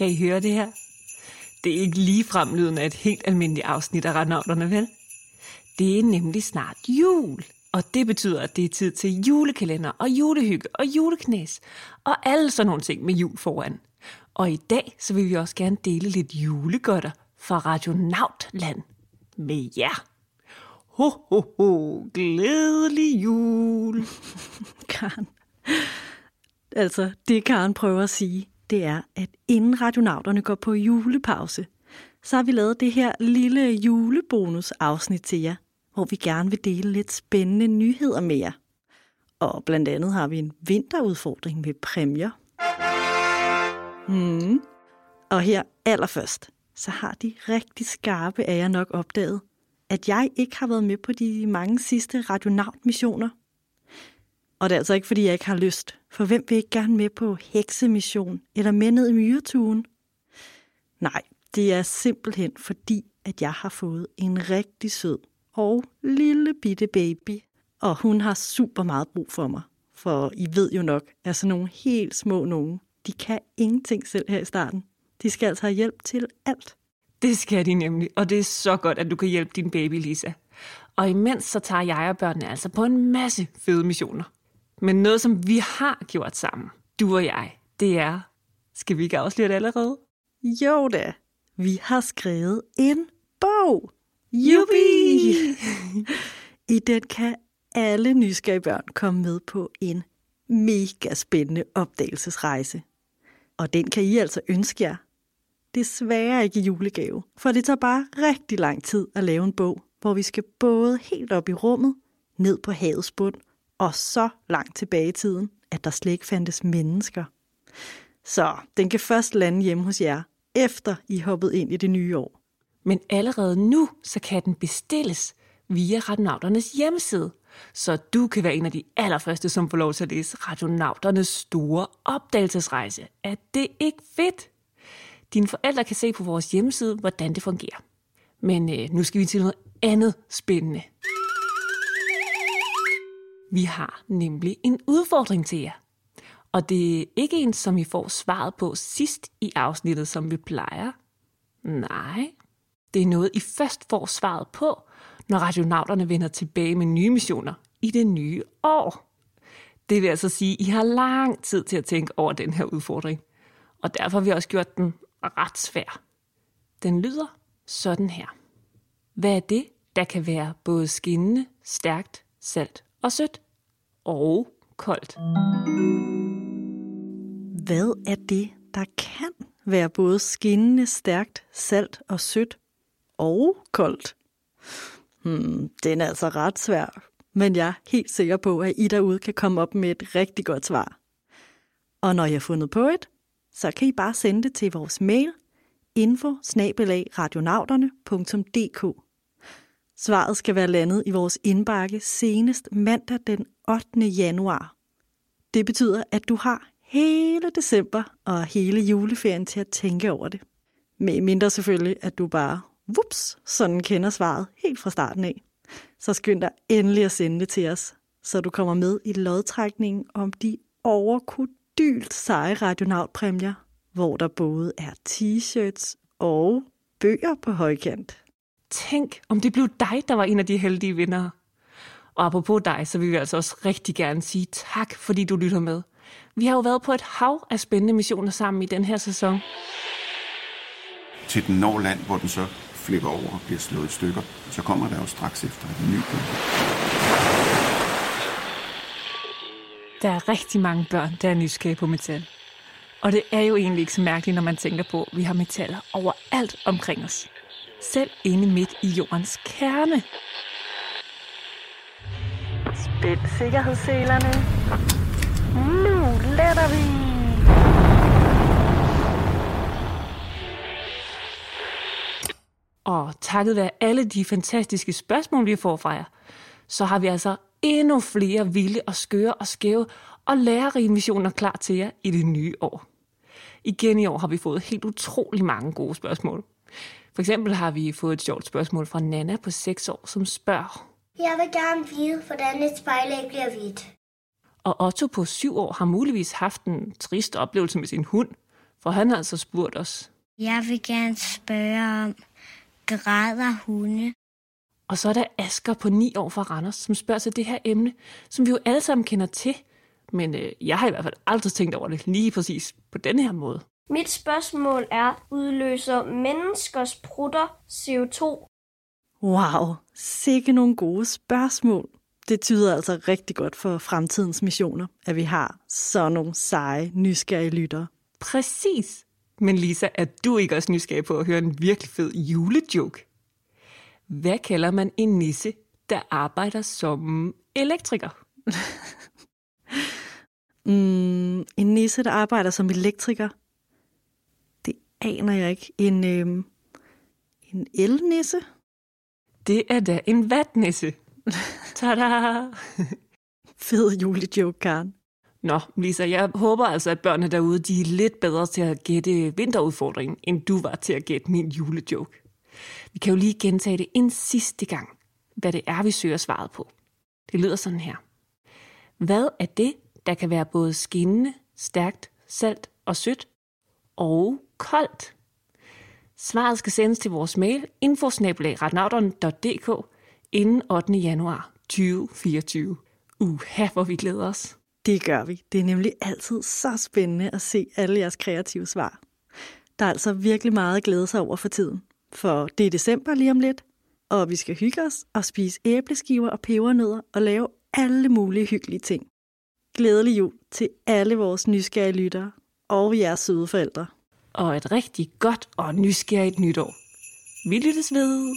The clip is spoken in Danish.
Kan I høre det her? Det er ikke lige fremlyden af et helt almindeligt afsnit af Radnauterne, vel? Det er nemlig snart jul. Og det betyder, at det er tid til julekalender og julehygge og juleknæs og alle sådan nogle ting med jul foran. Og i dag så vil vi også gerne dele lidt julegodter fra Radio Nautland med jer. Ho, ho, ho, glædelig jul. Karen. Altså, det Karen prøver at sige, det er, at inden radionauterne går på julepause, så har vi lavet det her lille julebonusafsnit til jer, hvor vi gerne vil dele lidt spændende nyheder med jer. Og blandt andet har vi en vinterudfordring med præmier. Mm. Og her allerførst, så har de rigtig skarpe af jer nok opdaget, at jeg ikke har været med på de mange sidste radionaut-missioner. Og det er altså ikke, fordi jeg ikke har lyst, for hvem vil ikke gerne med på heksemission eller med ned i myretuen? Nej, det er simpelthen fordi, at jeg har fået en rigtig sød og lille bitte baby, og hun har super meget brug for mig. For I ved jo nok, at sådan nogle helt små nogen, de kan ingenting selv her i starten. De skal altså have hjælp til alt. Det skal de nemlig, og det er så godt, at du kan hjælpe din baby, Lisa. Og imens så tager jeg og børnene altså på en masse fede missioner. Men noget, som vi har gjort sammen, du og jeg, det er... Skal vi ikke afsløre det allerede? Jo da, vi har skrevet en bog. Jubi! I den kan alle nysgerrige børn komme med på en mega spændende opdagelsesrejse. Og den kan I altså ønske jer. Desværre ikke i julegave, for det tager bare rigtig lang tid at lave en bog, hvor vi skal både helt op i rummet, ned på havets bund, og så langt tilbage i tiden, at der slet ikke fandtes mennesker. Så den kan først lande hjemme hos jer, efter I hoppet ind i det nye år. Men allerede nu, så kan den bestilles via Radionauternes hjemmeside, så du kan være en af de allerførste, som får lov til at læse Radionauternes store opdagelsesrejse. Er det ikke fedt? Dine forældre kan se på vores hjemmeside, hvordan det fungerer. Men øh, nu skal vi til noget andet spændende. Vi har nemlig en udfordring til jer. Og det er ikke en, som I får svaret på sidst i afsnittet, som vi plejer. Nej, det er noget, I først får svaret på, når radionauterne vender tilbage med nye missioner i det nye år. Det vil altså sige, at I har lang tid til at tænke over den her udfordring. Og derfor har vi også gjort den ret svær. Den lyder sådan her. Hvad er det, der kan være både skinnende, stærkt, salt og sødt? Og koldt. Hvad er det, der kan være både skinnende, stærkt, salt og sødt og koldt? Hmm, den er altså ret svær, men jeg er helt sikker på, at I derude kan komme op med et rigtig godt svar. Og når jeg har fundet på et, så kan I bare sende det til vores mail info Svaret skal være landet i vores indbakke senest mandag den 8. januar. Det betyder, at du har hele december og hele juleferien til at tænke over det. Med mindre selvfølgelig, at du bare, whoops, sådan kender svaret helt fra starten af. Så skynd dig endelig at sende det til os, så du kommer med i lodtrækningen om de overkodylt seje radionautpræmier, hvor der både er t-shirts og bøger på højkant. Tænk, om det blev dig, der var en af de heldige vinder. Og apropos dig, så vil vi altså også rigtig gerne sige tak, fordi du lytter med. Vi har jo været på et hav af spændende missioner sammen i den her sæson. Til den når land, hvor den så flipper over og bliver slået i stykker, så kommer der jo straks efter en ny. Der er rigtig mange børn, der er nysgerrige på metal. Og det er jo egentlig ikke så mærkeligt, når man tænker på, at vi har metaller overalt omkring os. Selv inde midt i jordens kerne. Spænd sikkerhedsselerne. Nu letter vi. Og takket være alle de fantastiske spørgsmål, vi får fra jer, så har vi altså endnu flere vilde og skøre og skæve og lærerige missioner klar til jer i det nye år. Igen i år har vi fået helt utrolig mange gode spørgsmål. For eksempel har vi fået et sjovt spørgsmål fra Nana på 6 år, som spørger. Jeg vil gerne vide, hvordan et spejlæg bliver hvidt. Og Otto på 7 år har muligvis haft en trist oplevelse med sin hund, For han har altså spurgt os. Jeg vil gerne spørge om, græder hunde? Og så er der Asker på 9 år fra Randers, som spørger til det her emne, som vi jo alle sammen kender til. Men øh, jeg har i hvert fald aldrig tænkt over det lige præcis på denne her måde. Mit spørgsmål er, udløser menneskers prutter CO2? Wow, sikke nogle gode spørgsmål. Det tyder altså rigtig godt for fremtidens missioner, at vi har sådan nogle seje, nysgerrige lyttere. Præcis. Men Lisa, er du ikke også nysgerrig på at høre en virkelig fed julejoke? Hvad kalder man en nisse, der arbejder som elektriker? Mm, en nisse, der arbejder som elektriker. Aner jeg ikke. En, øhm, en elnisse? Det er da en vatnisse. Tada! Fed julejoke, Karen. Nå, Lisa, jeg håber altså, at børnene derude de er lidt bedre til at gætte vinterudfordringen, end du var til at gætte min julejoke. Vi kan jo lige gentage det en sidste gang, hvad det er, vi søger svaret på. Det lyder sådan her. Hvad er det, der kan være både skinnende, stærkt, salt og sødt, og koldt? Svaret skal sendes til vores mail infosnabelagretnauteren.dk inden 8. januar 2024. Uha, hvor vi glæder os. Det gør vi. Det er nemlig altid så spændende at se alle jeres kreative svar. Der er altså virkelig meget at glæde sig over for tiden. For det er december lige om lidt, og vi skal hygge os og spise æbleskiver og pebernødder og lave alle mulige hyggelige ting. Glædelig jul til alle vores nysgerrige lyttere og jeres søde forældre. Og et rigtig godt og nysgerrigt nytår. Vi lyttes ved.